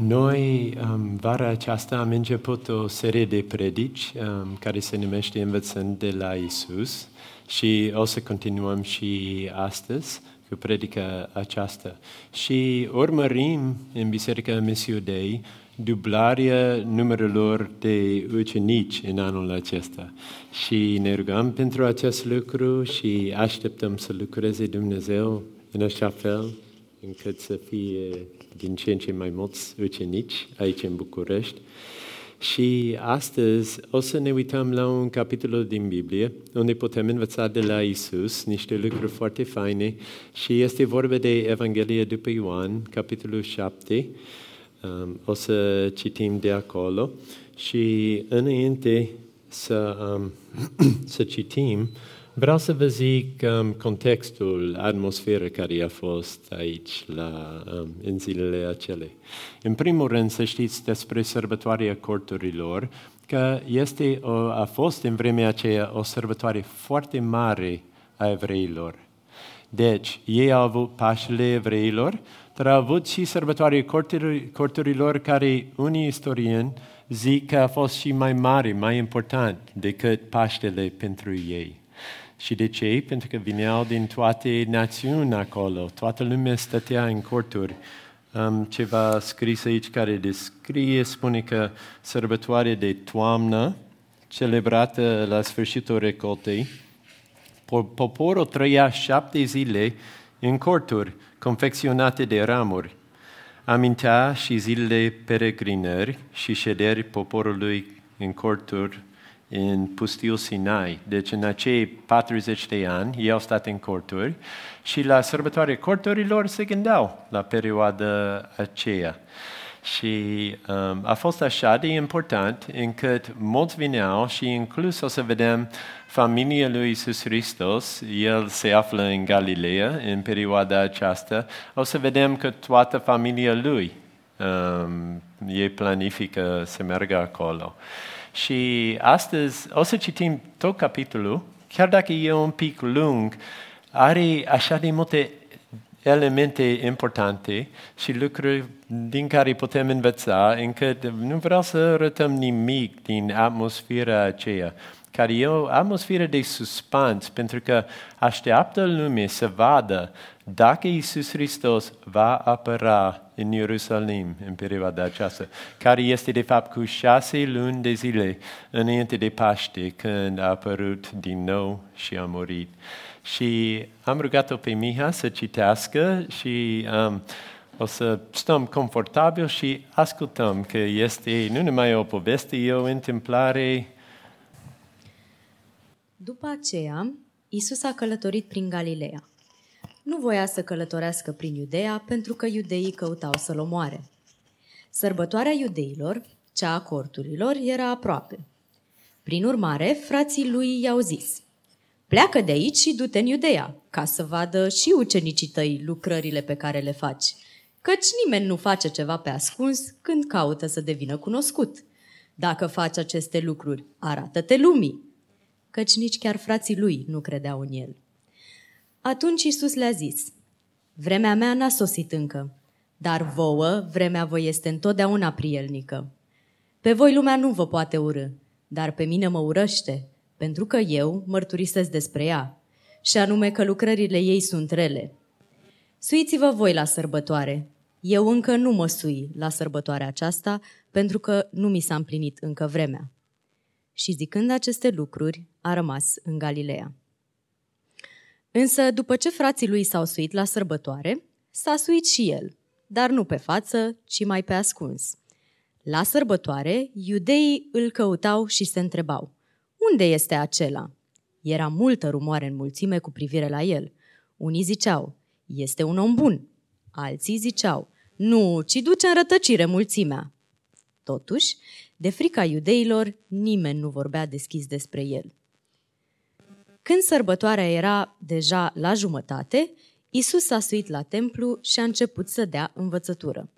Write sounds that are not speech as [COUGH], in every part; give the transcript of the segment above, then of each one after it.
Noi, um, vara aceasta, am început o serie de predici um, care se numește Învățând de la Isus și o să continuăm și astăzi cu predica aceasta. Și urmărim în Biserica Misiu Dei dublarea numărului de ucenici în anul acesta. Și ne rugăm pentru acest lucru și așteptăm să lucreze Dumnezeu în așa fel încât să fie din ce în ce mai mulți ucenici aici în București. Și astăzi o să ne uităm la un capitol din Biblie unde putem învăța de la Isus niște lucruri foarte faine și este vorba de Evanghelia după Ioan, capitolul 7. Um, o să citim de acolo și înainte să, um, [CLEARS THROAT] să citim, Vreau să vă zic um, contextul, atmosfera care a fost aici la, um, în zilele acele. În primul rând să știți despre sărbătoarea corturilor, că este o, a fost în vremea aceea o sărbătoare foarte mare a evreilor. Deci, ei au avut Pașele evreilor, dar au avut și sărbătoarea corturilor care unii istorieni zic că a fost și mai mare, mai important decât Paștele pentru ei. Și de ce? Pentru că vineau din toate națiuni acolo, toată lumea stătea în corturi. Am ceva scris aici care descrie, spune că sărbătoare de toamnă, celebrată la sfârșitul recoltei, poporul trăia șapte zile în corturi confecționate de ramuri. Amintea și zilele peregrinări și șederi poporului în corturi în pustiul Sinai. Deci în acei 40 de ani ei au stat în corturi și la sărbătoare corturilor se gândeau la perioada aceea. Și um, a fost așa de important încât mulți vineau și inclus o să vedem familia lui Iisus Hristos, el se află în Galileea în perioada aceasta, o să vedem că toată familia lui um, ei planifică să meargă acolo. Și astăzi o să citim tot capitolul, chiar dacă e un pic lung, are așa de multe elemente importante și lucruri din care putem învăța, încât nu vreau să arătăm nimic din atmosfera aceea, care e o atmosferă de suspans, pentru că așteaptă lumea să vadă dacă Iisus Hristos va apăra în Ierusalim în perioada aceasta, care este de fapt cu șase luni de zile înainte de Paște, când a apărut din nou și a murit. Și am rugat-o pe Miha să citească și um, o să stăm confortabil și ascultăm că este nu numai o poveste, e o întâmplare. După aceea, Isus a călătorit prin Galileea nu voia să călătorească prin Iudea pentru că iudeii căutau să-l omoare. Sărbătoarea iudeilor, cea a corturilor, era aproape. Prin urmare, frații lui i-au zis, pleacă de aici și du-te în Iudea, ca să vadă și ucenicii tăi lucrările pe care le faci, căci nimeni nu face ceva pe ascuns când caută să devină cunoscut. Dacă faci aceste lucruri, arată-te lumii, căci nici chiar frații lui nu credeau în el. Atunci Isus le-a zis, Vremea mea n-a sosit încă, dar vouă vremea vă este întotdeauna prielnică. Pe voi lumea nu vă poate urâ, dar pe mine mă urăște, pentru că eu mărturisesc despre ea, și anume că lucrările ei sunt rele. Suiți-vă voi la sărbătoare. Eu încă nu mă sui la sărbătoarea aceasta, pentru că nu mi s-a împlinit încă vremea. Și zicând aceste lucruri, a rămas în Galileea. Însă, după ce frații lui s-au suit la sărbătoare, s-a suit și el, dar nu pe față, ci mai pe ascuns. La sărbătoare, iudeii îl căutau și se întrebau, unde este acela? Era multă rumoare în mulțime cu privire la el. Unii ziceau, este un om bun. Alții ziceau, nu, ci duce în rătăcire mulțimea. Totuși, de frica iudeilor, nimeni nu vorbea deschis despre el. Când sărbătoarea era deja la jumătate, Isus s-a suit la templu și a început să dea învățătură.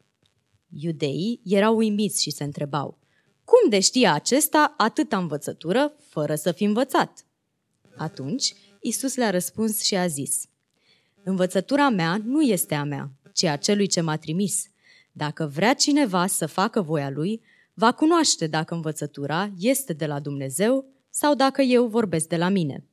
Iudeii erau uimiți și se întrebau, cum de știe acesta atâta învățătură fără să fi învățat? Atunci, Isus le-a răspuns și a zis, Învățătura mea nu este a mea, ci a celui ce m-a trimis. Dacă vrea cineva să facă voia lui, va cunoaște dacă învățătura este de la Dumnezeu sau dacă eu vorbesc de la mine.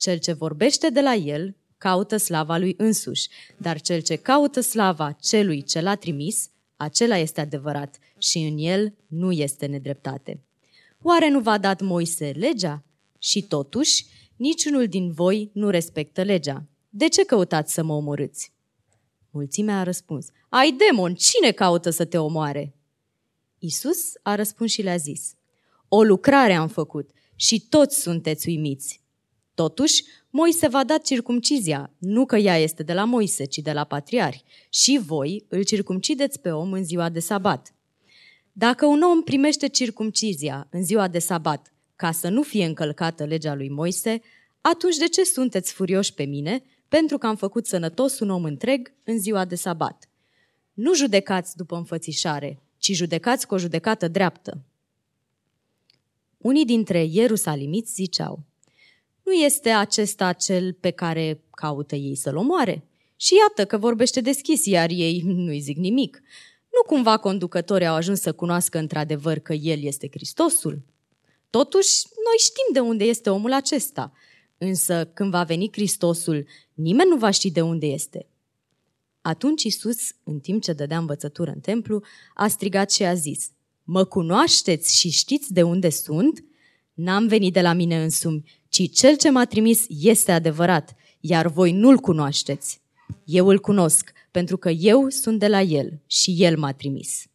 Cel ce vorbește de la el caută slava lui însuși, dar cel ce caută slava celui ce l-a trimis, acela este adevărat și în el nu este nedreptate. Oare nu v-a dat Moise legea? Și totuși, niciunul din voi nu respectă legea. De ce căutați să mă omorâți? Mulțimea a răspuns, ai demon, cine caută să te omoare? Isus a răspuns și le-a zis, o lucrare am făcut și toți sunteți uimiți. Totuși, Moise va da circumcizia, nu că ea este de la Moise, ci de la patriarhi, și voi îl circumcideți pe om în ziua de sabat. Dacă un om primește circumcizia în ziua de sabat ca să nu fie încălcată legea lui Moise, atunci de ce sunteți furioși pe mine pentru că am făcut sănătos un om întreg în ziua de sabat? Nu judecați după înfățișare, ci judecați cu o judecată dreaptă. Unii dintre ierusalimiți ziceau, nu este acesta cel pe care caută ei să-l omoare? Și iată că vorbește deschis, iar ei nu-i zic nimic. Nu cumva conducătorii au ajuns să cunoască într-adevăr că El este Hristosul? Totuși, noi știm de unde este omul acesta. Însă, când va veni Hristosul, nimeni nu va ști de unde este. Atunci Isus, în timp ce dădea învățătură în templu, a strigat și a zis, Mă cunoașteți și știți de unde sunt? N-am venit de la mine însumi, ci cel ce m-a trimis este adevărat, iar voi nu-l cunoașteți. Eu îl cunosc, pentru că eu sunt de la el și el m-a trimis.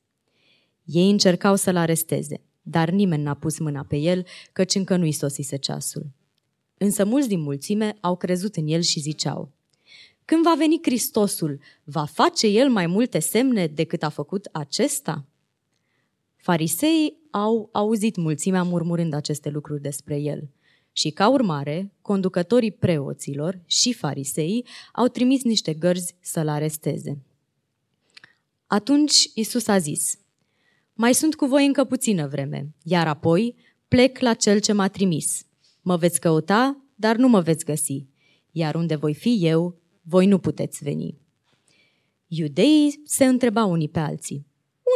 Ei încercau să-l aresteze, dar nimeni n-a pus mâna pe el, căci încă nu-i sosise ceasul. Însă mulți din mulțime au crezut în el și ziceau, Când va veni Hristosul, va face el mai multe semne decât a făcut acesta? Fariseii au auzit mulțimea murmurând aceste lucruri despre el. Și ca urmare, conducătorii preoților și fariseii au trimis niște gărzi să-l aresteze. Atunci Isus a zis, Mai sunt cu voi încă puțină vreme, iar apoi plec la cel ce m-a trimis. Mă veți căuta, dar nu mă veți găsi, iar unde voi fi eu, voi nu puteți veni. Iudeii se întrebau unii pe alții,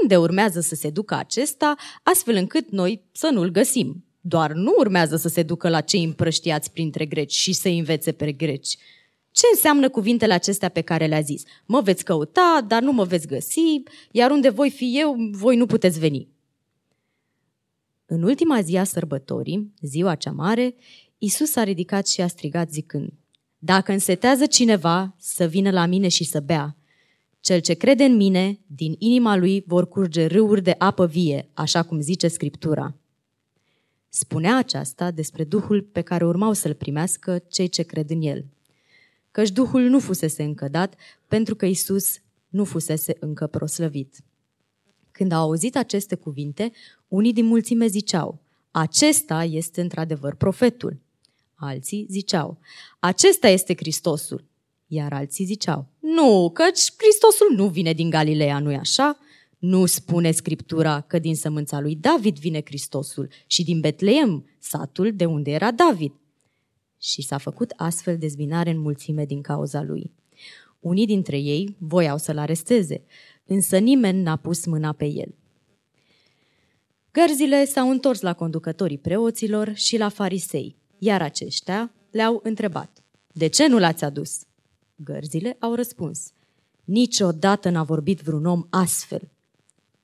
unde urmează să se ducă acesta, astfel încât noi să nu-l găsim. Doar nu urmează să se ducă la cei împrăștiați printre greci și să învețe pe greci. Ce înseamnă cuvintele acestea pe care le-a zis? Mă veți căuta, dar nu mă veți găsi, iar unde voi fi eu, voi nu puteți veni. În ultima zi a sărbătorii, ziua cea mare, Isus a ridicat și a strigat zicând, Dacă însetează cineva, să vină la mine și să bea. Cel ce crede în mine, din inima lui vor curge râuri de apă vie, așa cum zice Scriptura. Spunea aceasta despre Duhul pe care urmau să-l primească cei ce cred în el. Căci Duhul nu fusese încă dat, pentru că Isus nu fusese încă proslăvit. Când au auzit aceste cuvinte, unii din mulțime ziceau, acesta este într-adevăr profetul. Alții ziceau, acesta este Hristosul. Iar alții ziceau, nu, căci Hristosul nu vine din Galileea, nu-i așa? Nu spune Scriptura că din sămânța lui David vine Hristosul și din Betleem, satul de unde era David. Și s-a făcut astfel dezbinare în mulțime din cauza lui. Unii dintre ei voiau să-l aresteze, însă nimeni n-a pus mâna pe el. Gărzile s-au întors la conducătorii preoților și la farisei, iar aceștia le-au întrebat, de ce nu l-ați adus? Gărzile au răspuns, niciodată n-a vorbit vreun om astfel.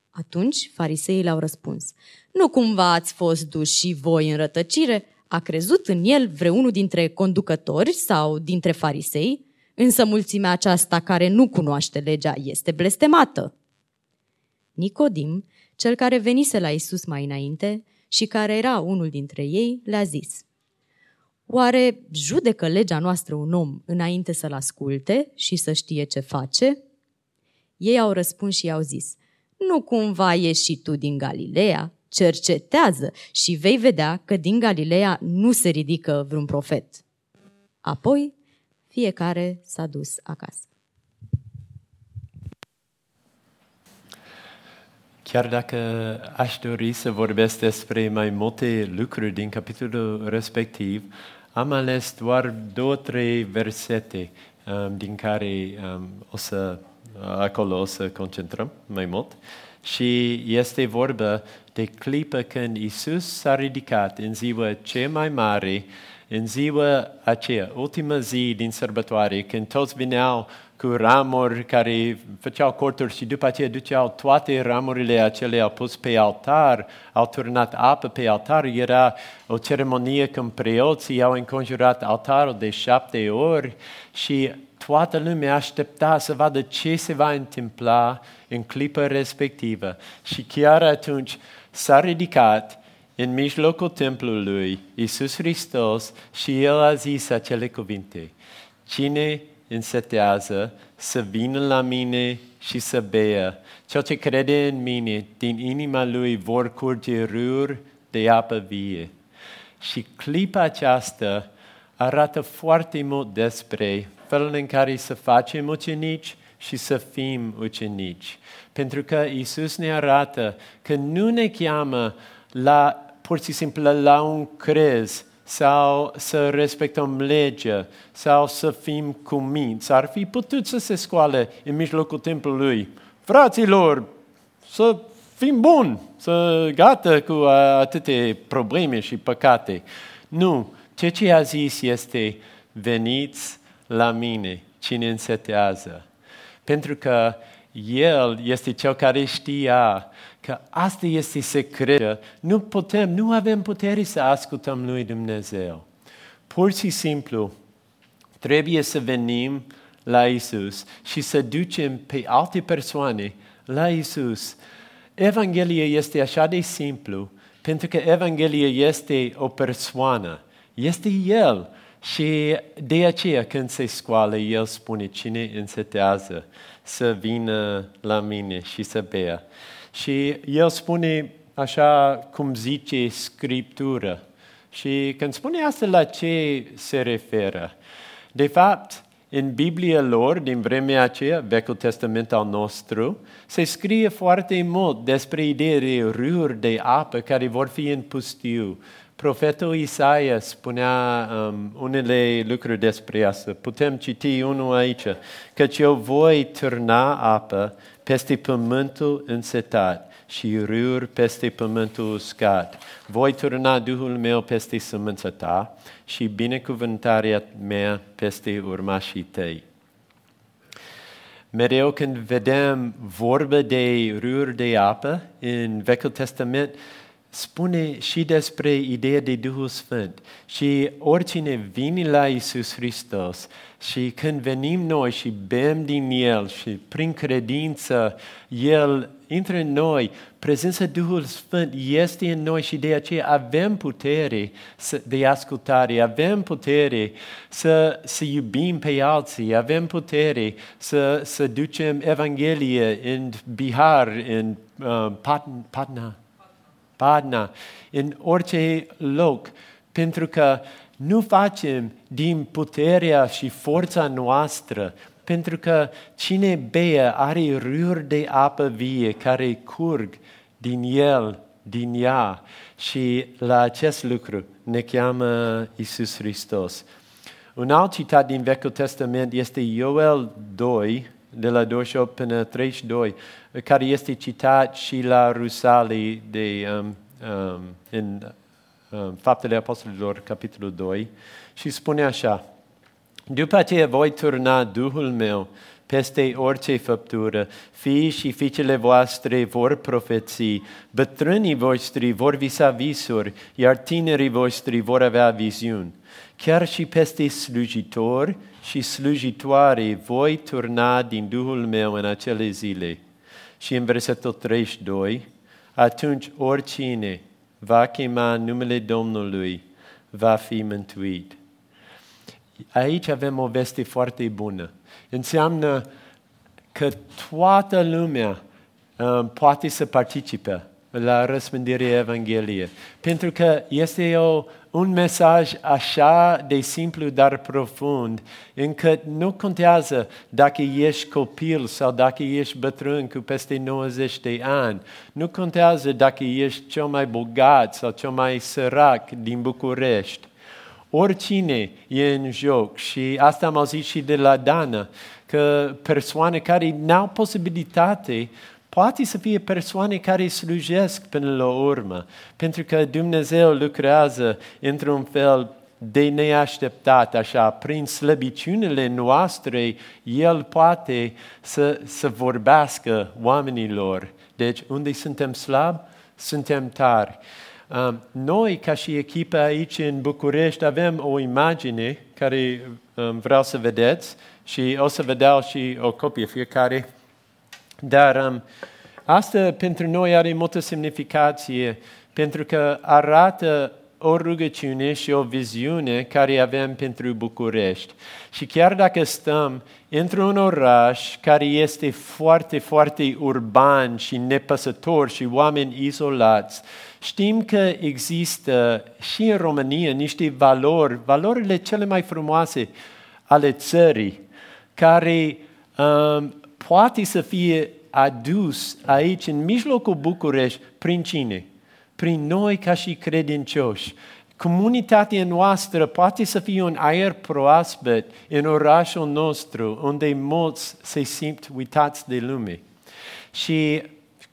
Atunci fariseii le-au răspuns, nu cumva ați fost duși și voi în rătăcire? A crezut în el vreunul dintre conducători sau dintre farisei? Însă mulțimea aceasta care nu cunoaște legea este blestemată. Nicodim, cel care venise la Isus mai înainte și care era unul dintre ei, le-a zis, Oare judecă legea noastră un om înainte să-l asculte și să știe ce face? Ei au răspuns și i-au zis, nu cumva ești și tu din Galileea? Cercetează și vei vedea că din Galileea nu se ridică vreun profet. Apoi, fiecare s-a dus acasă. Chiar dacă aș dori să vorbesc despre mai multe lucruri din capitolul respectiv, am ales doar două, trei versete um, din care um, o să acolo o să concentrăm mai mult. Și este vorba de clipă când Isus s-a ridicat în ziua cea mai mare, în ziua aceea, ultima zi din sărbătoare, când toți veneau cu ramuri care făceau corturi și după aceea duceau toate ramurile acelea, au pus pe altar, au turnat apă pe altar, era o ceremonie când preoții au înconjurat altarul de șapte ori și toată lumea aștepta să vadă ce se va întâmpla în clipa respectivă. Și chiar atunci s-a ridicat în mijlocul templului Iisus Hristos și El a zis acele cuvinte. Cine însetează să vină la mine și să bea. Cel ce crede în mine, din inima lui vor curge râuri de apă vie. Și clipa aceasta arată foarte mult despre felul în care să facem ucenici și să fim ucenici. Pentru că Isus ne arată că nu ne cheamă la, pur și simplu la un crez, sau să respectăm legea, sau să fim cuminți. Ar fi putut să se scoale în mijlocul templului. Fraților, să fim buni, să gata cu atâtea probleme și păcate. Nu, ceea ce a zis este, veniți la mine, cine însetează. Pentru că El este Cel care știa că asta este secretul. Nu putem, nu avem putere să ascultăm lui Dumnezeu. Pur și simplu, trebuie să venim la Isus și să ducem pe alte persoane la Isus. Evanghelia este așa de simplu, pentru că Evanghelia este o persoană, este El. Și de aceea când se scoală, El spune, cine însetează să vină la mine și să bea. Și el spune așa cum zice Scriptură. Și când spune asta, la ce se referă? De fapt, în Biblia lor, din vremea aceea, Vechiul Testament al nostru, se scrie foarte mult despre ideea de râuri de apă care vor fi în pustiu. Profetul Isaia spunea um, unele lucruri despre asta. Putem citi unul aici. Căci eu voi turna apă peste pământul însetat și râuri peste pământul uscat. Voi turna Duhul meu peste sămânța ta și binecuvântarea mea peste urmașii tăi. Mereu când vedem vorbe de râuri de apă în Vechiul Testament, spune și despre ideea de Duhul Sfânt. Și oricine vine la Isus Hristos și când venim noi și bem din El și prin credință El intră în noi, prezența Duhului Sfânt este în noi și de aceea avem putere de ascultare, avem putere să, să iubim pe alții, avem putere să, să ducem Evanghelie în Bihar, în uh, Patna, Patna, în orice loc, pentru că nu facem din puterea și forța noastră, pentru că cine bea are râuri de apă vie care curg din el, din ea și la acest lucru ne cheamă Isus Hristos. Un alt citat din Vechiul Testament este Ioel 2, de la 28 până 32, care este citat și la Rusale de, um, um, în um, Faptele Apostolilor, capitolul 2, și spune așa, După aceea voi turna Duhul meu peste orice făptură, fii și fiicele voastre vor profeți, bătrânii voștri vor visa visuri, iar tinerii voștri vor avea viziuni. Chiar și peste slujitori și slujitoare voi turna din Duhul meu în acele zile. Și în versetul 32, atunci oricine va chema numele Domnului va fi mântuit. Aici avem o veste foarte bună. Înseamnă că toată lumea uh, poate să participe la răspândirea Evangheliei. Pentru că este o, un mesaj așa de simplu, dar profund, încât nu contează dacă ești copil sau dacă ești bătrân cu peste 90 de ani. Nu contează dacă ești cel mai bogat sau cel mai sărac din București oricine e în joc și asta am auzit și de la Dana. că persoane care n-au posibilitate poate să fie persoane care slujesc până la urmă, pentru că Dumnezeu lucrează într-un fel de neașteptat, așa, prin slăbiciunile noastre, El poate să, să vorbească oamenilor. Deci, unde suntem slabi, suntem tari. Um, noi, ca și echipă aici în București, avem o imagine care um, vreau să vedeți și o să vedeau și o copie fiecare. Dar um, asta pentru noi are multă semnificație, pentru că arată o rugăciune și o viziune care avem pentru București. Și chiar dacă stăm într-un oraș care este foarte, foarte urban și nepăsător și oameni izolați, știm că există și în România niște valori, valorile cele mai frumoase ale țării, care um, poate să fie adus aici, în mijlocul București, prin cine? Prin noi ca și credincioși. Comunitatea noastră poate să fie un aer proaspăt în orașul nostru, unde mulți se simt uitați de lume. Și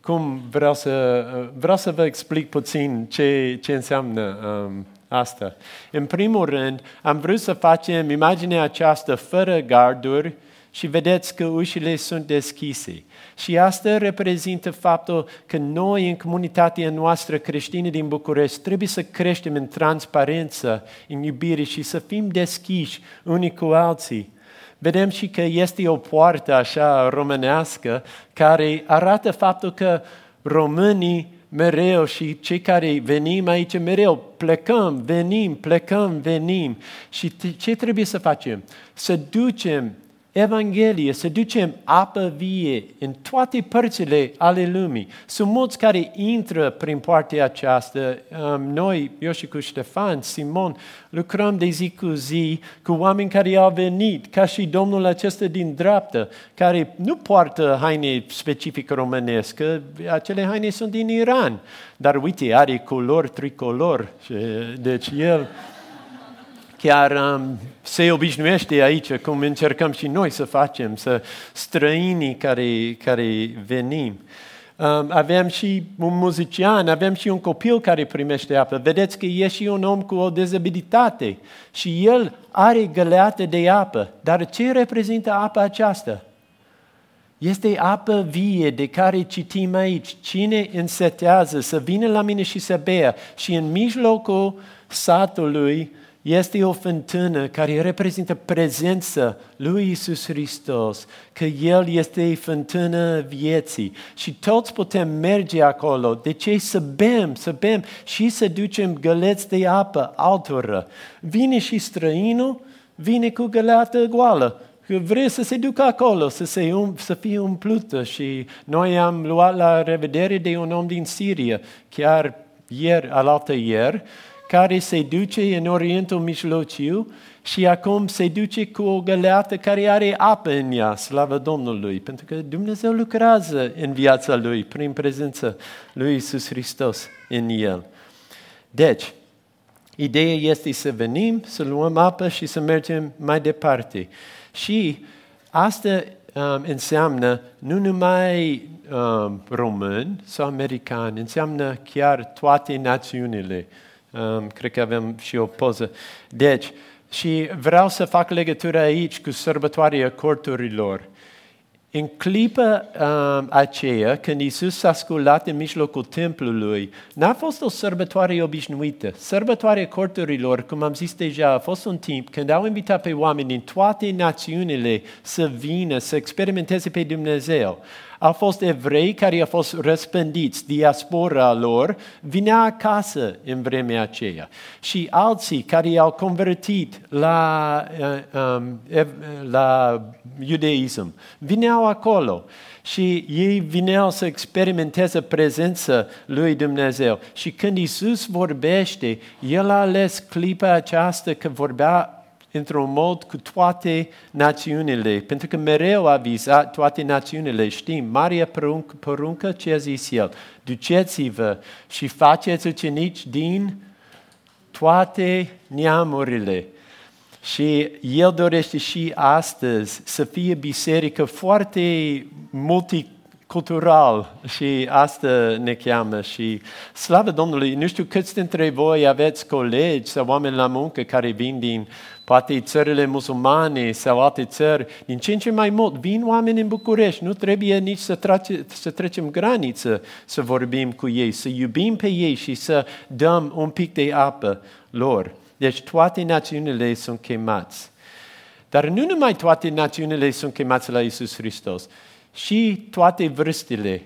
cum vreau să, vreau să vă explic puțin ce, ce înseamnă um, asta. În primul rând, am vrut să facem imaginea aceasta fără garduri și vedeți că ușile sunt deschise. Și asta reprezintă faptul că noi, în comunitatea noastră creștină din București, trebuie să creștem în transparență, în iubire și să fim deschiși unii cu alții. Vedem și că este o poartă așa românească care arată faptul că românii mereu și cei care venim aici mereu, plecăm, venim, plecăm, venim. Și ce trebuie să facem? Să ducem Evanghelie, să ducem apă vie în toate părțile ale lumii. Sunt mulți care intră prin partea aceasta. Um, noi, eu și cu Ștefan, Simon, lucrăm de zi cu zi cu oameni care au venit, ca și domnul acesta din dreaptă, care nu poartă haine specific românesc, că acele haine sunt din Iran, dar uite, are culori tricolor, deci el chiar um, se obișnuiește aici, cum încercăm și noi să facem, să străinii care, care venim. Um, avem și un muzician, avem și un copil care primește apă. Vedeți că e și un om cu o dezabilitate și el are găleată de apă. Dar ce reprezintă apa aceasta? Este apă vie de care citim aici. Cine însetează să vină la mine și să bea și în mijlocul satului este o fântână care reprezintă prezența lui Isus Hristos, că El este fântână vieții și toți putem merge acolo. De ce? Să bem, să bem și să ducem găleți de apă altora. Vine și străinul, vine cu găleată goală, că vrea să se ducă acolo, să, se um, să fie umplută. Și noi am luat la revedere de un om din Siria, chiar ieri, alaltă ieri, care se duce în Orientul Mijlociu și acum se duce cu o găleată care are apă în ea, slavă Domnului, pentru că Dumnezeu lucrează în viața lui prin prezența lui Isus Hristos în el. Deci, ideea este să venim, să luăm apă și să mergem mai departe. Și asta um, înseamnă nu numai um, român sau american, înseamnă chiar toate națiunile Um, cred că avem și o poză. Deci, și vreau să fac legătură aici cu sărbătoarea corturilor. În clipa um, aceea, când Isus s-a sculat în mijlocul templului, n-a fost o sărbătoare obișnuită. Sărbătoarea corturilor, cum am zis deja, a fost un timp când au invitat pe oameni din toate națiunile să vină, să experimenteze pe Dumnezeu au fost evrei care au fost răspândiți, diaspora lor, vinea acasă în vremea aceea. Și alții care au convertit la, uh, um, la iudeism, vineau acolo și ei vineau să experimenteze prezența lui Dumnezeu. Și când Isus vorbește, El a ales clipa aceasta că vorbea într-un mod cu toate națiunile, pentru că mereu a vizat toate națiunile. Știm, Maria poruncă, poruncă ce a zis el, duceți-vă și faceți ucenici din toate neamurile. Și El dorește și astăzi să fie biserică foarte multicultural și asta ne cheamă și slavă Domnului, nu știu câți dintre voi aveți colegi sau oameni la muncă care vin din poate țările musulmane sau alte țări, din ce în ce mai mult vin oameni în București, nu trebuie nici să, trece, să trecem graniță să vorbim cu ei, să iubim pe ei și să dăm un pic de apă lor. Deci toate națiunile sunt chemați. Dar nu numai toate națiunile sunt chemați la Isus Hristos, și toate vârstele.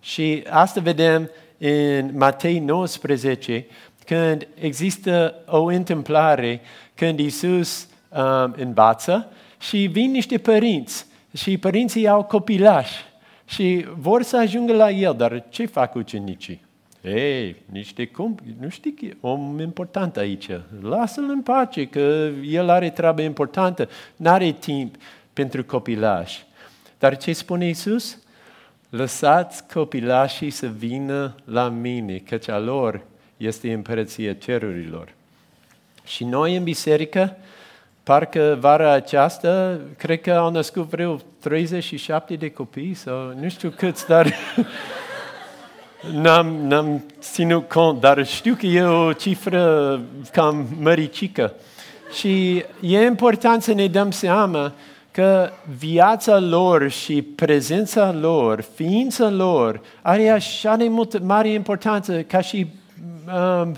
Și asta vedem în Matei 19, când există o întâmplare când Isus um, învață și vin niște părinți și părinții au copilași și vor să ajungă la el, dar ce fac ucenicii? Ei, niște cum, nu știi, om important aici. Lasă-l în pace, că el are treabă importantă. N-are timp pentru copilași. Dar ce spune Isus? Lăsați copilașii să vină la mine, căci a lor este împărăția cerurilor. Și noi în biserică, parcă vara aceasta, cred că au născut vreo 37 de copii sau nu știu câți, dar [LAUGHS] n-am, n-am ținut cont, dar știu că e o cifră cam măricică. Și e important să ne dăm seama că viața lor și prezența lor, ființa lor, are așa de mult, mare importanță ca și um,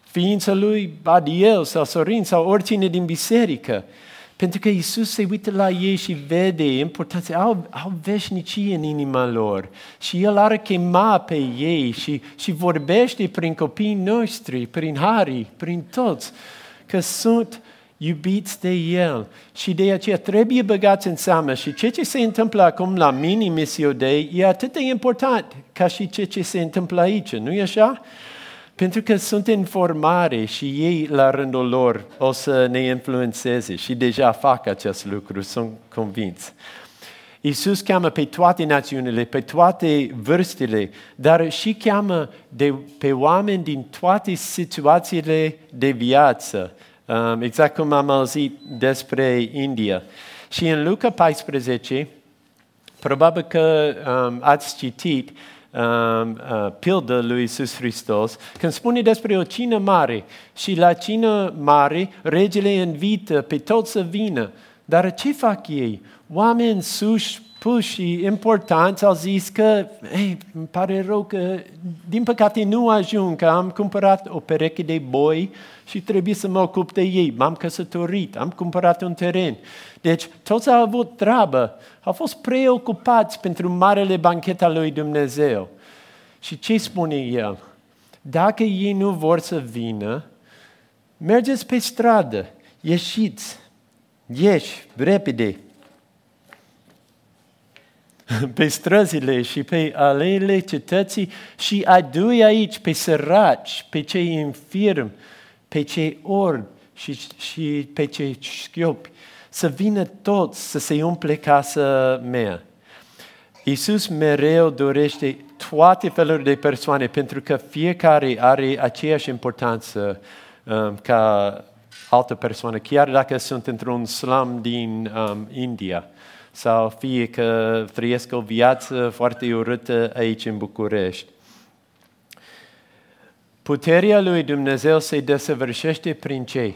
ființa lui Adiel sau Sorin sau oricine din biserică. Pentru că Isus se uită la ei și vede importanța, au, au veșnicie în inima lor și El ar chema pe ei și, și vorbește prin copiii noștri, prin Hari, prin toți, că sunt iubiți de El. Și de aceea trebuie băgați în seamă și ce ce se întâmplă acum la Mini Missio Dei e atât de important ca și ce ce se întâmplă aici, nu e așa? Pentru că sunt în formare și ei, la rândul lor, o să ne influențeze și deja fac acest lucru, sunt convins. Iisus cheamă pe toate națiunile, pe toate vârstele, dar și cheamă de, pe oameni din toate situațiile de viață, um, exact cum am auzit despre India. Și în Luca 14, probabil că um, ați citit, um, uh, pildă lui Iisus Hristos, când spune despre o cină mare și la cină mare regele invită pe toți să vină. Dar ce fac ei? Oameni suși, puși și importanți au zis că, ei, îmi pare rău că, din păcate, nu ajung, că am cumpărat o pereche de boi și trebuie să mă ocup de ei. M-am căsătorit, am cumpărat un teren. Deci, toți au avut treabă, au fost preocupați pentru marele banchet al lui Dumnezeu. Și ce spune el? Dacă ei nu vor să vină, mergeți pe stradă, ieșiți, ieși, repede, [LAUGHS] pe străzile și pe aleile cetății și adu aici pe săraci, pe cei infirmi, pe cei orbi și, și pe cei șchiopi, să vină toți să se umple casa mea. Iisus mereu dorește toate felurile de persoane pentru că fiecare are aceeași importanță um, ca altă persoană, chiar dacă sunt într-un slum din um, India sau fie că trăiesc o viață foarte urâtă aici în București. Puterea lui Dumnezeu se desăvârșește prin ce?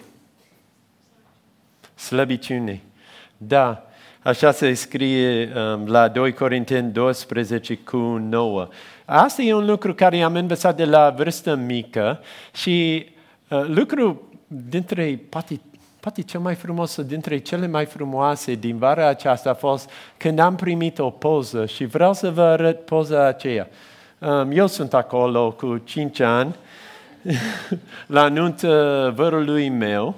Slăbiciune. Da, așa se scrie um, la 2 Corinteni 12 cu 9. Asta e un lucru care am învățat de la vârstă mică și uh, lucru dintre poate, poate cel mai frumos, dintre cele mai frumoase din vara aceasta a fost când am primit o poză și vreau să vă arăt poza aceea. Um, eu sunt acolo cu 5 ani [LAUGHS] la nuntă vărului meu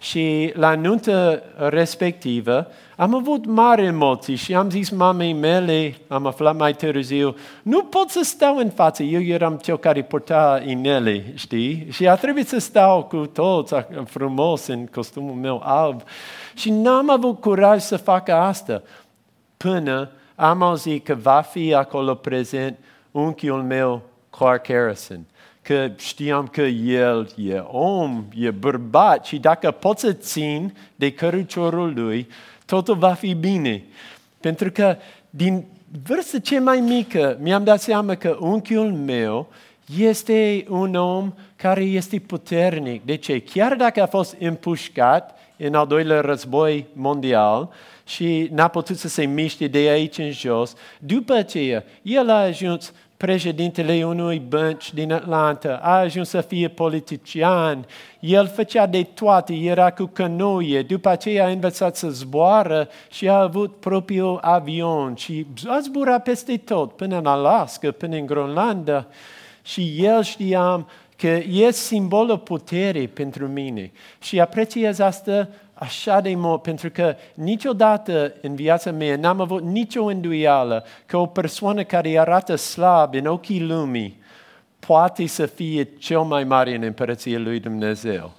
și la nuntă respectivă am avut mari emoții și am zis mamei mele, am aflat mai târziu, nu pot să stau în față. Eu eram cel care purta inele, știi? Și a trebuit să stau cu toți frumos în costumul meu alb. Și n-am avut curaj să fac asta până am auzit că va fi acolo prezent unchiul meu, Clark Harrison că știam că el e om, e bărbat și dacă pot să țin de căruciorul lui, totul va fi bine. Pentru că din vârstă ce mai mică mi-am dat seama că unchiul meu este un om care este puternic. De ce? Chiar dacă a fost împușcat în al doilea război mondial și n-a putut să se miște de aici în jos, după aceea el a ajuns președintele unui bănci din Atlanta, a ajuns să fie politician, el făcea de toate, era cu cănoie, după aceea a învățat să zboară și a avut propriul avion și a zburat peste tot, până în Alaska, până în Groenlanda și el știam că e simbolul puterii pentru mine. Și apreciez asta așa de mult, pentru că niciodată în viața mea n-am avut nicio îndoială că o persoană care arată slab în ochii lumii poate să fie cel mai mare în împărăția lui Dumnezeu.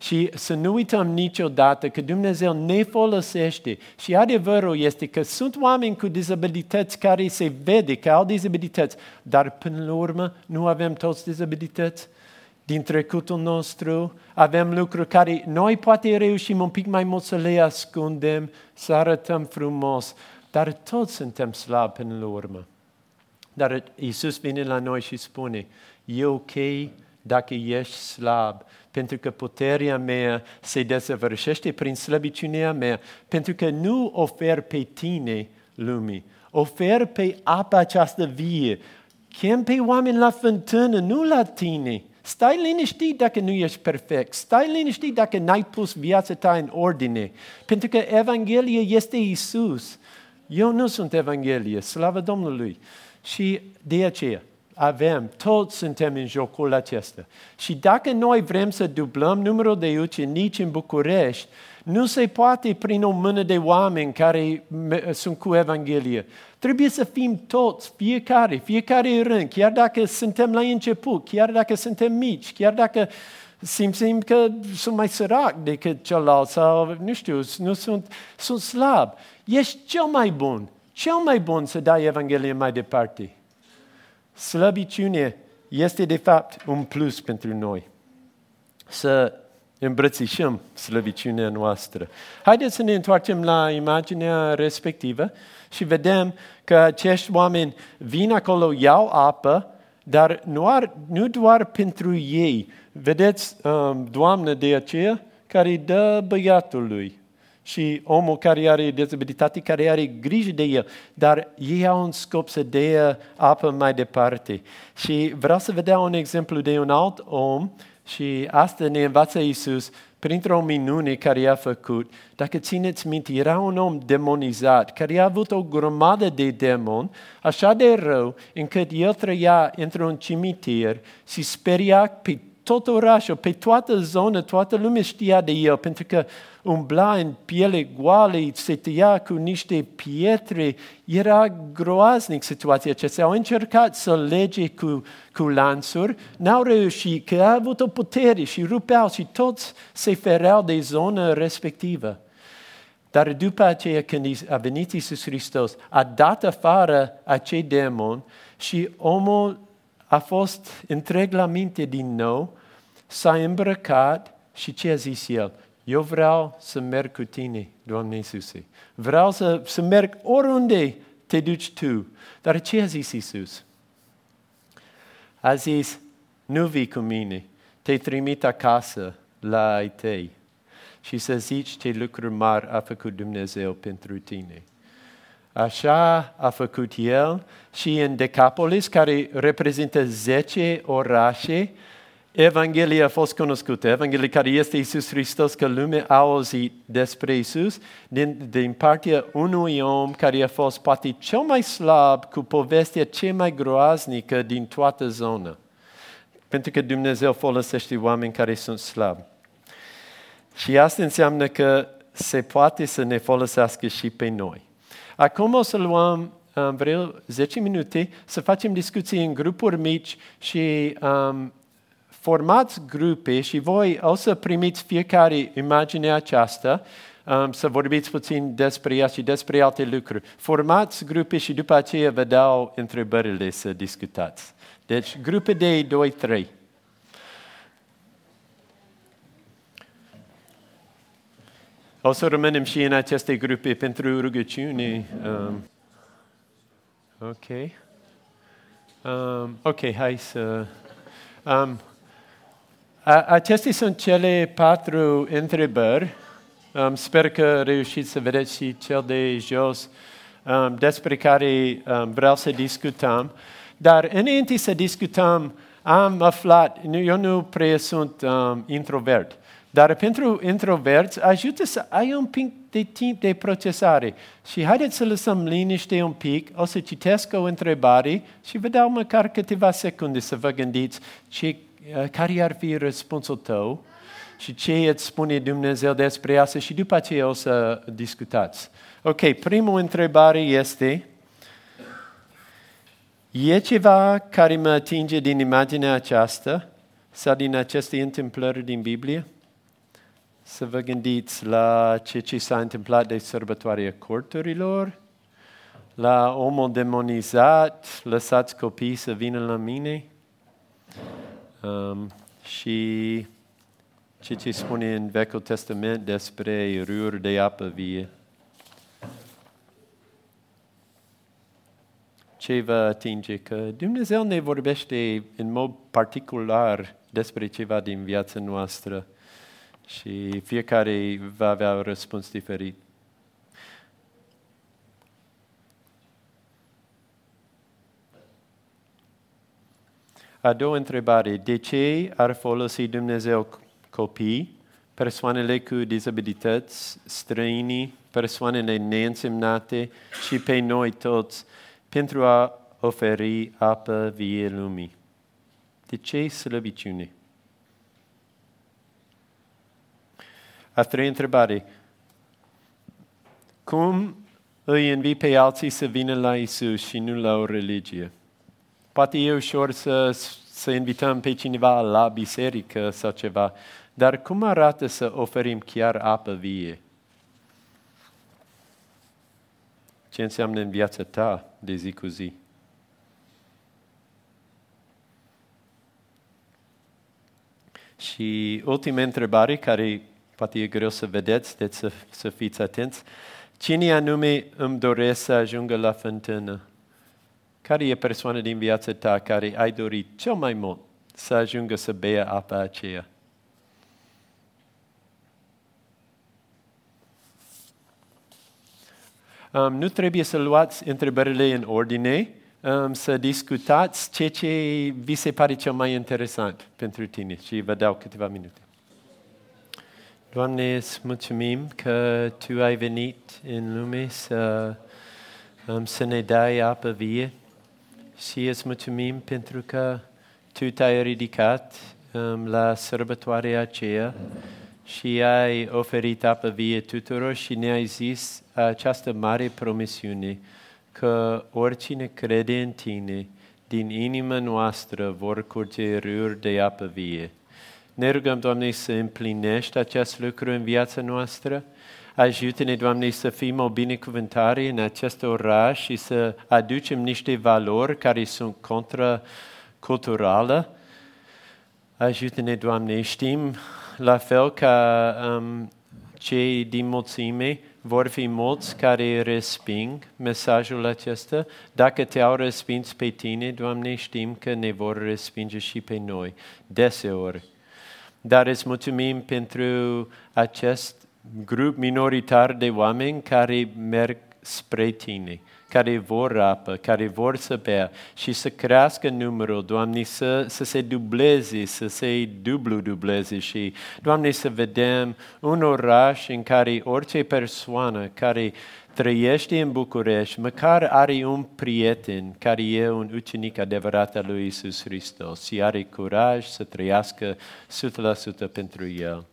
Și să nu uităm niciodată că Dumnezeu ne folosește și adevărul este că sunt oameni cu dizabilități care se vede că au dizabilități, dar până la urmă nu avem toți dizabilități din trecutul nostru, avem lucruri care noi poate reușim un pic mai mult să le ascundem, să arătăm frumos, dar toți suntem slabi până la urmă. Dar Isus vine la noi și spune, e ok dacă ești slab, pentru că puterea mea se desăvârșește prin slăbiciunea mea, pentru că nu ofer pe tine lumii, ofer pe apa această vie, chem pe oameni la fântână, nu la tine. Stai liniștit dacă nu ești perfect. Stai liniștit dacă n-ai pus viața ta în ordine. Pentru că Evanghelia este Isus. Eu nu sunt Evanghelie, slavă Domnului. Și de aceea avem, toți suntem în jocul acesta. Și dacă noi vrem să dublăm numărul de ucenici în București, nu se poate prin o mână de oameni care sunt cu Evanghelia. Trebuie să fim toți, fiecare, fiecare rând, chiar dacă suntem la început, chiar dacă suntem mici, chiar dacă simțim că sunt mai sărac decât celălalt sau, nu știu, nu sunt, sunt slab. Ești cel mai bun, cel mai bun să dai Evanghelia mai departe. Slăbiciune este de fapt un plus pentru noi. Să îmbrățișăm slăbiciunea noastră. Haideți să ne întoarcem la imaginea respectivă și vedem că acești oameni vin acolo, iau apă, dar nu, ar, nu doar pentru ei. Vedeți, um, doamnă de aceea care dă băiatului și omul care are dezabilitate, care are grijă de el, dar ei au un scop să dea apă mai departe. Și vreau să vedea un exemplu de un alt om și asta ne învață Iisus printr-o minune care i-a făcut. Dacă țineți minte, era un om demonizat, care a avut o grămadă de demon, așa de rău, încât el trăia într-un cimitir și speria pe tot orașul, pe toată zona, toată lumea știa de el, pentru că umbla în piele goală, se tăia cu niște pietre, era groaznic situația aceasta. Au încercat să lege cu, cu lanțuri, n-au reușit, că a avut o putere și rupeau și toți se fereau de zona respectivă. Dar după aceea, când a venit Iisus Hristos, a dat afară acei demoni și omul a fost întreg la minte din nou, s-a îmbrăcat și ce a zis el? Eu vreau să merg cu tine, Doamne Iisuse. Vreau să, să merg oriunde te duci tu. Dar ce a zis Iisus? A zis, nu vii cu mine, te trimit acasă la ai tăi și să zici ce lucruri mari a făcut Dumnezeu pentru tine. Așa a făcut El și în Decapolis, care reprezintă 10 orașe, Evanghelia a fost cunoscută, Evanghelia care este Isus Hristos, că lumea a auzit despre Isus din, din partea unui om care a fost poate cel mai slab cu povestea cea mai groaznică din toată zona. Pentru că Dumnezeu folosește oameni care sunt slabi. Și asta înseamnă că se poate să ne folosească și pe noi. Acum o să luăm vreau 10 minute să facem discuții în grupuri mici și um, formați grupe și voi o să primiți fiecare imagine aceasta, um, să vorbiți puțin despre ea și despre alte lucruri. Formați grupe și după aceea vă dau întrebările să discutați. Deci, grupe de 2-3. O să rămânem și în aceste grupe pentru rugăciune. Um, ok. Um, ok, hai să... Um, a, acestea sunt cele patru întrebări. Um, sper că reușiți să vedeți și cel de jos um, despre care um, vreau să discutăm. Dar înainte să discutăm, am aflat, eu nu prea sunt um, introvert, dar pentru introverți ajută să ai un pic de timp de procesare. Și haideți să lăsăm liniște un pic, o să citesc o întrebare și vă dau măcar câteva secunde să vă gândiți ce, uh, care ar fi răspunsul tău și ce îți spune Dumnezeu despre asta și după aceea o să discutați. Ok, primul întrebare este, e ceva care mă atinge din imaginea aceasta sau din aceste întâmplări din Biblie? Să vă gândiți la ce, ce s-a întâmplat de sărbătoarea corturilor, la omul demonizat, lăsați copii să vină la mine um, și ce ce spune în Vechiul Testament despre râuri de apă vie. Ce vă atinge? Că Dumnezeu ne vorbește în mod particular despre ceva din viața noastră și fiecare va avea un răspuns diferit. A doua întrebare. De ce ar folosi Dumnezeu copii, persoanele cu dizabilități, străinii, persoanele neînsemnate și pe noi toți pentru a oferi apă vie lumii. De ce slăbiciune? A treia întrebare. Cum îi învii pe alții să vină la Isus și nu la o religie? Poate e ușor să, să invităm pe cineva la biserică sau ceva, dar cum arată să oferim chiar apă vie? Ce înseamnă în viața ta de zi cu zi? Și ultima întrebare, care poate e greu să vedeți, deci să, să fiți atenți. Cine anume îmi doresc să ajungă la fântână? Care e persoana din viața ta care ai dorit cel mai mult să ajungă să bea apa aceea? Um, nu trebuie să luați întrebările în ordine, um, să discutați ce ce vi se pare cel mai interesant pentru tine și vă dau câteva minute. Doamne, îți mulțumim că Tu ai venit în lume să, um, să ne dai apă vie și îți mulțumim pentru că Tu te-ai ridicat um, la sărbătoarea aceea și ai oferit apă vie tuturor și ne-ai zis această mare promisiune că oricine crede în Tine, din inima noastră vor curge râuri de apă vie. Ne rugăm, Doamne, să împlinești acest lucru în viața noastră. Ajută-ne, Doamne, să fim o binecuvântare în acest oraș și să aducem niște valori care sunt contraculturale. Ajută-ne, Doamne, știm la fel ca um, cei din mulțime, vor fi mulți care resping mesajul acesta. Dacă te-au respins pe tine, Doamne, știm că ne vor respinge și pe noi, deseori. Dar îți mulțumim pentru acest grup minoritar de oameni care merg spre tine care vor apă, care vor să bea și să crească numărul, Doamne, să, să se dubleze, să se dublu-dubleze și, Doamne, să vedem un oraș în care orice persoană care trăiește în București, măcar are un prieten care e un ucenic adevărat al lui Isus Hristos și are curaj să trăiască 100% pentru El.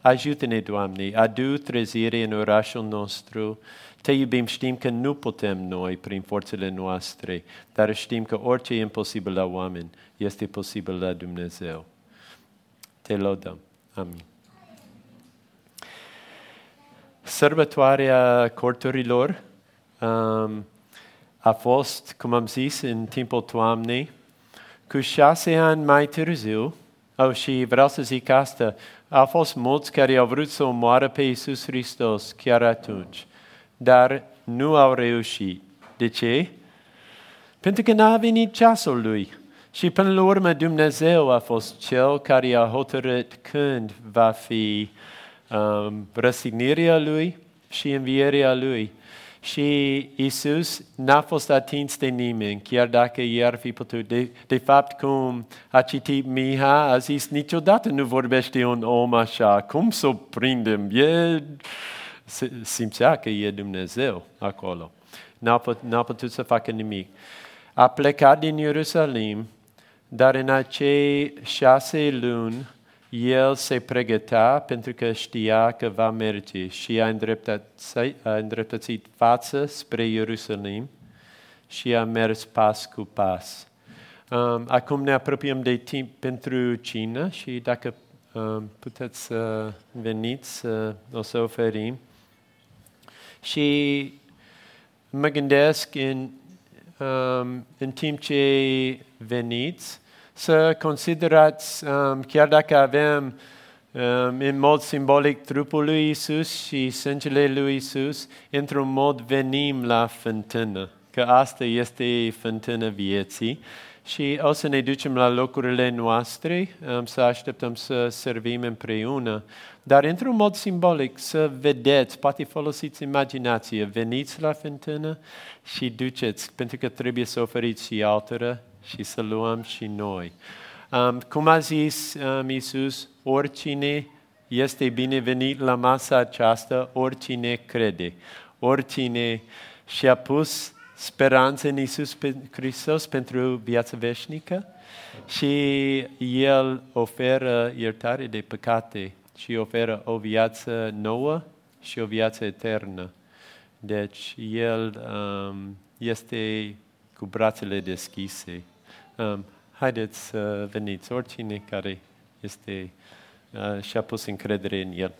Ajută-ne, Doamne, adu trezire în orașul nostru, te iubim, știm că nu putem noi prin forțele noastre, dar știm că orice e imposibil la oameni este posibil la Dumnezeu. Te lăudăm. Amin. Sărbătoarea corturilor um, a fost, cum am zis, în timpul toamnei. Cu șase ani mai târziu, Oh, și vreau să zic asta, au fost mulți care au vrut să omoară pe Iisus Hristos chiar atunci, dar nu au reușit. De ce? Pentru că n-a venit ceasul lui. Și până la urmă Dumnezeu a fost cel care a hotărât când va fi um, răsignirea lui și învierea lui. Și Isus n-a fost atins de nimeni, chiar dacă i ar fi putut. De, de fapt, cum a citit Miha, a zis, niciodată nu vorbește un om așa. Cum să o prindem? E... Simțea că e Dumnezeu acolo. N-a, put, n-a putut să facă nimic. A plecat din Ierusalim, dar în acei șase luni el se pregătea pentru că știa că va merge și a îndreptățit, a îndreptățit față spre Ierusalim și a mers pas cu pas. Um, acum ne apropiem de timp pentru cină și dacă um, puteți să veniți, uh, o să oferim. Și mă gândesc în, um, în timp ce veniți, să considerați, um, chiar dacă avem um, în mod simbolic trupul lui Isus și sângele lui Isus, într-un mod venim la fântână, că asta este fântână vieții. Și o să ne ducem la locurile noastre, um, să așteptăm să servim împreună, dar într-un mod simbolic să vedeți, poate folosiți imaginație, veniți la fântână și duceți, pentru că trebuie să oferiți și altora și să luăm și noi. Um, cum a zis um, Iisus, oricine este binevenit la masa aceasta, oricine crede, oricine și-a pus speranță în Iisus Hristos pentru viața veșnică și El oferă iertare de păcate și oferă o viață nouă și o viață eternă. Deci El um, este cu brațele deschise Um, haideți să veniți, oricine care este uh, și-a pus încredere în El.